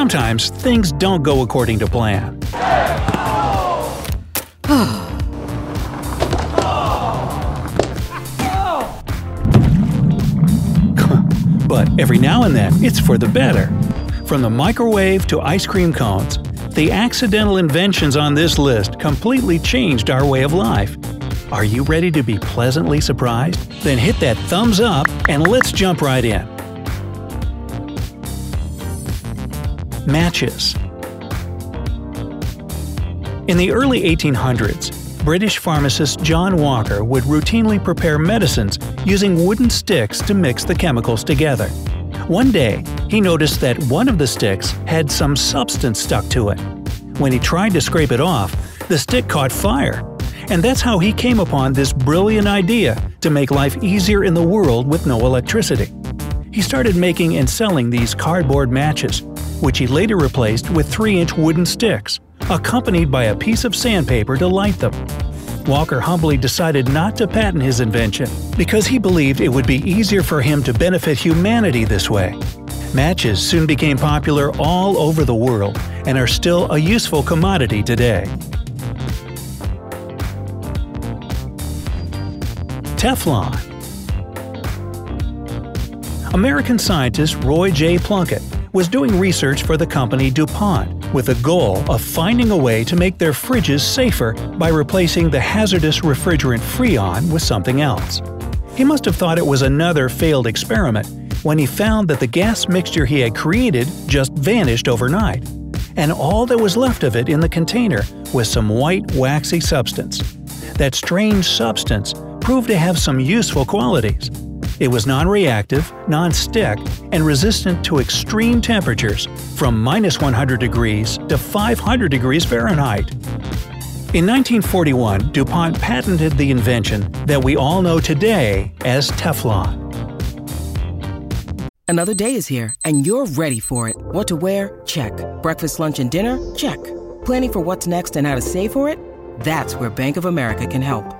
Sometimes things don't go according to plan. but every now and then, it's for the better. From the microwave to ice cream cones, the accidental inventions on this list completely changed our way of life. Are you ready to be pleasantly surprised? Then hit that thumbs up and let's jump right in. Matches. In the early 1800s, British pharmacist John Walker would routinely prepare medicines using wooden sticks to mix the chemicals together. One day, he noticed that one of the sticks had some substance stuck to it. When he tried to scrape it off, the stick caught fire. And that's how he came upon this brilliant idea to make life easier in the world with no electricity. He started making and selling these cardboard matches, which he later replaced with 3 inch wooden sticks, accompanied by a piece of sandpaper to light them. Walker humbly decided not to patent his invention because he believed it would be easier for him to benefit humanity this way. Matches soon became popular all over the world and are still a useful commodity today. Teflon American scientist Roy J. Plunkett was doing research for the company DuPont with the goal of finding a way to make their fridges safer by replacing the hazardous refrigerant Freon with something else. He must have thought it was another failed experiment when he found that the gas mixture he had created just vanished overnight, and all that was left of it in the container was some white, waxy substance. That strange substance proved to have some useful qualities. It was non-reactive, non-stick, and resistant to extreme temperatures from minus 100 degrees to 500 degrees Fahrenheit. In 1941, DuPont patented the invention that we all know today as Teflon. Another day is here, and you're ready for it. What to wear? Check. Breakfast, lunch, and dinner? Check. Planning for what's next and how to save for it? That's where Bank of America can help.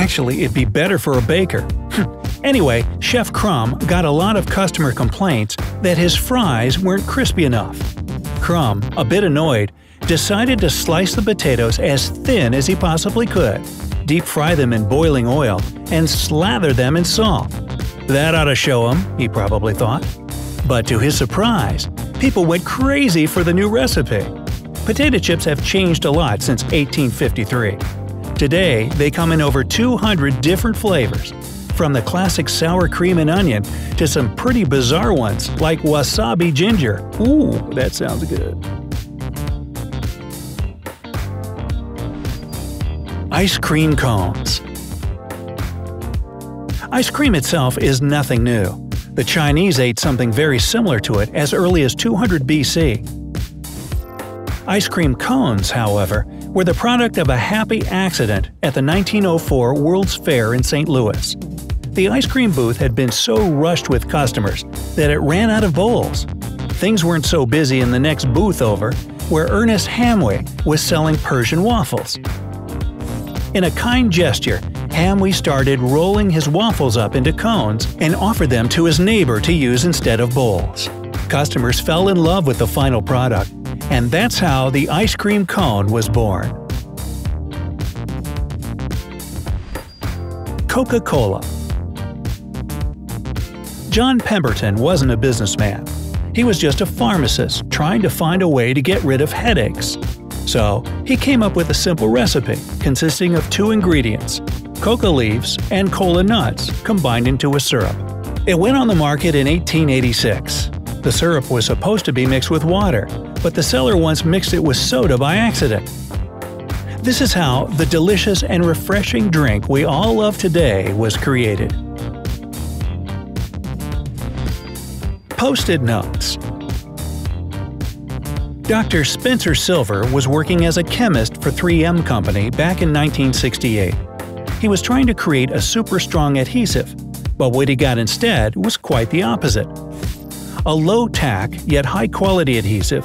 Actually, it'd be better for a baker. anyway, Chef Crumb got a lot of customer complaints that his fries weren't crispy enough. Crumb, a bit annoyed, decided to slice the potatoes as thin as he possibly could, deep fry them in boiling oil, and slather them in salt. That ought to show him, he probably thought. But to his surprise, people went crazy for the new recipe. Potato chips have changed a lot since 1853. Today, they come in over 200 different flavors, from the classic sour cream and onion to some pretty bizarre ones like wasabi ginger. Ooh, that sounds good. Ice cream cones. Ice cream itself is nothing new. The Chinese ate something very similar to it as early as 200 BC. Ice cream cones, however, were the product of a happy accident at the 1904 World's Fair in St. Louis. The ice cream booth had been so rushed with customers that it ran out of bowls. Things weren't so busy in the next booth over, where Ernest Hamway was selling Persian waffles. In a kind gesture, Hamway started rolling his waffles up into cones and offered them to his neighbor to use instead of bowls. Customers fell in love with the final product, and that's how the ice cream cone was born. Coca-Cola. John Pemberton wasn't a businessman. He was just a pharmacist trying to find a way to get rid of headaches. So, he came up with a simple recipe consisting of two ingredients coca leaves and cola nuts combined into a syrup. It went on the market in 1886. The syrup was supposed to be mixed with water, but the seller once mixed it with soda by accident. This is how the delicious and refreshing drink we all love today was created. Post-it notes Dr. Spencer Silver was working as a chemist for 3M Company back in 1968. He was trying to create a super strong adhesive, but what he got instead was quite the opposite. A low tack yet high quality adhesive,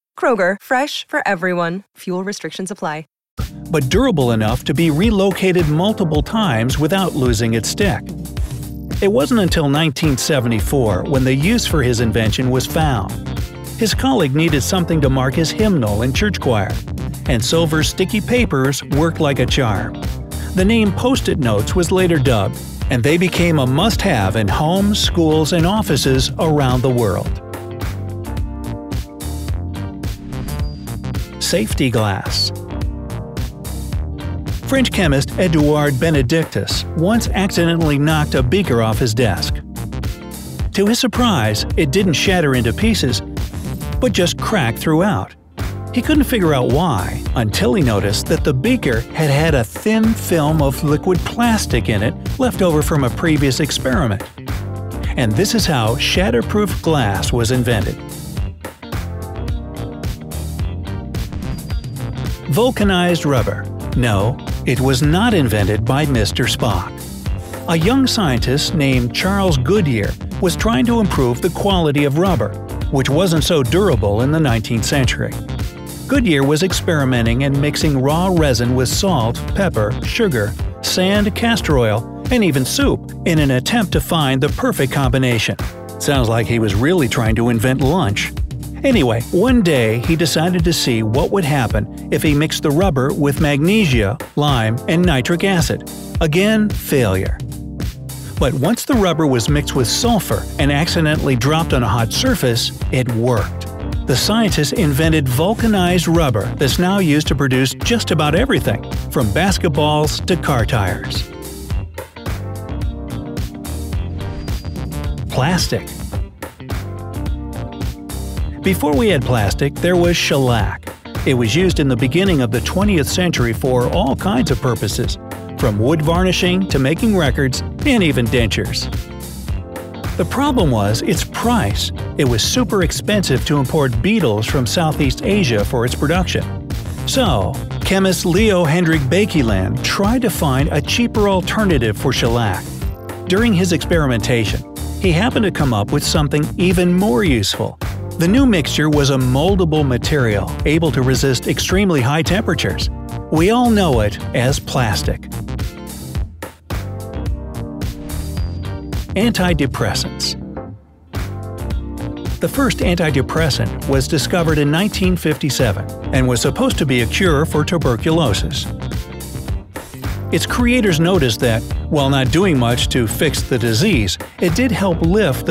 Kroger, fresh for everyone. Fuel restrictions apply but durable enough to be relocated multiple times without losing its stick. It wasn't until 1974 when the use for his invention was found. His colleague needed something to mark his hymnal in church choir, and Silver's sticky papers worked like a charm. The name Post-it notes was later dubbed, and they became a must-have in homes, schools, and offices around the world. Safety glass French chemist Edouard Benedictus once accidentally knocked a beaker off his desk. To his surprise, it didn't shatter into pieces, but just cracked throughout. He couldn't figure out why until he noticed that the beaker had had a thin film of liquid plastic in it left over from a previous experiment. And this is how shatterproof glass was invented. Vulcanized rubber. No, it was not invented by Mr. Spock. A young scientist named Charles Goodyear was trying to improve the quality of rubber, which wasn't so durable in the 19th century. Goodyear was experimenting and mixing raw resin with salt, pepper, sugar, sand, castor oil, and even soup in an attempt to find the perfect combination. Sounds like he was really trying to invent lunch. Anyway, one day he decided to see what would happen if he mixed the rubber with magnesia, lime, and nitric acid. Again, failure. But once the rubber was mixed with sulfur and accidentally dropped on a hot surface, it worked. The scientists invented vulcanized rubber that's now used to produce just about everything, from basketballs to car tires. Plastic before we had plastic, there was shellac. It was used in the beginning of the 20th century for all kinds of purposes, from wood varnishing to making records and even dentures. The problem was its price. It was super expensive to import beetles from Southeast Asia for its production. So, chemist Leo Hendrik Baekeland tried to find a cheaper alternative for shellac. During his experimentation, he happened to come up with something even more useful the new mixture was a moldable material able to resist extremely high temperatures. We all know it as plastic. Antidepressants The first antidepressant was discovered in 1957 and was supposed to be a cure for tuberculosis. Its creators noticed that, while not doing much to fix the disease, it did help lift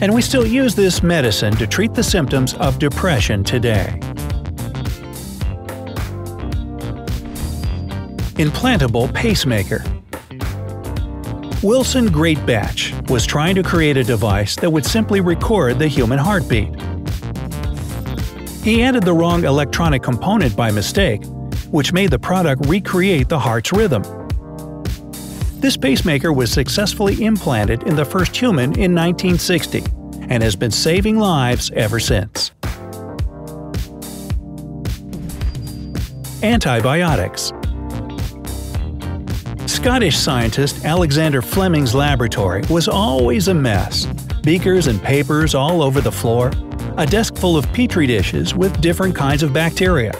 and we still use this medicine to treat the symptoms of depression today. Implantable pacemaker. Wilson Greatbatch was trying to create a device that would simply record the human heartbeat. He added the wrong electronic component by mistake, which made the product recreate the heart's rhythm. This pacemaker was successfully implanted in the first human in 1960 and has been saving lives ever since. Antibiotics Scottish scientist Alexander Fleming's laboratory was always a mess. Beakers and papers all over the floor, a desk full of petri dishes with different kinds of bacteria.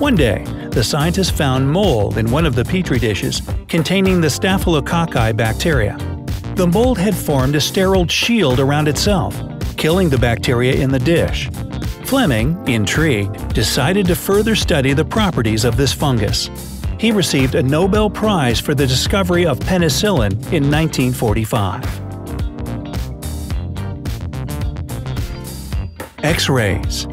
One day, the scientists found mold in one of the petri dishes containing the Staphylococci bacteria. The mold had formed a sterile shield around itself, killing the bacteria in the dish. Fleming, intrigued, decided to further study the properties of this fungus. He received a Nobel Prize for the discovery of penicillin in 1945. X-rays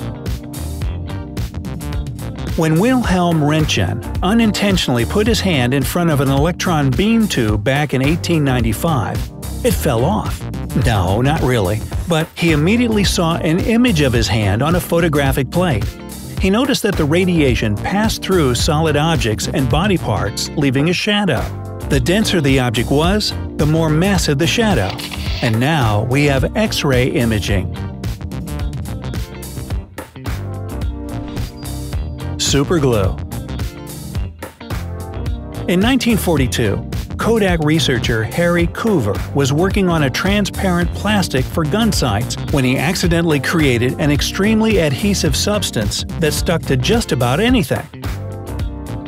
when Wilhelm Röntgen unintentionally put his hand in front of an electron beam tube back in 1895, it fell off. No, not really, but he immediately saw an image of his hand on a photographic plate. He noticed that the radiation passed through solid objects and body parts, leaving a shadow. The denser the object was, the more massive the shadow. And now we have X ray imaging. Superglue In 1942, Kodak researcher Harry Coover was working on a transparent plastic for gun sights when he accidentally created an extremely adhesive substance that stuck to just about anything.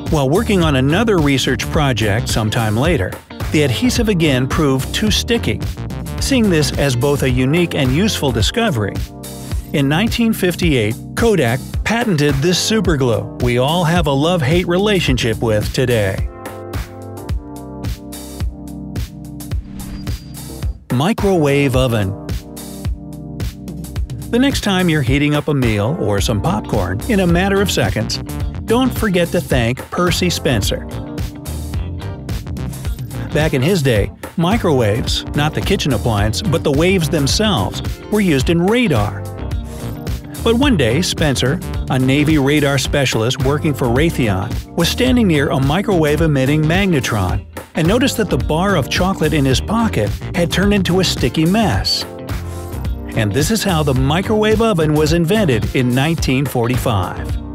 While working on another research project sometime later, the adhesive again proved too sticky. Seeing this as both a unique and useful discovery, in 1958, Kodak patented this superglue we all have a love-hate relationship with today. Microwave oven The next time you're heating up a meal or some popcorn in a matter of seconds, don't forget to thank Percy Spencer. Back in his day, microwaves, not the kitchen appliance, but the waves themselves, were used in radar. But one day, Spencer, a Navy radar specialist working for Raytheon, was standing near a microwave emitting magnetron and noticed that the bar of chocolate in his pocket had turned into a sticky mess. And this is how the microwave oven was invented in 1945.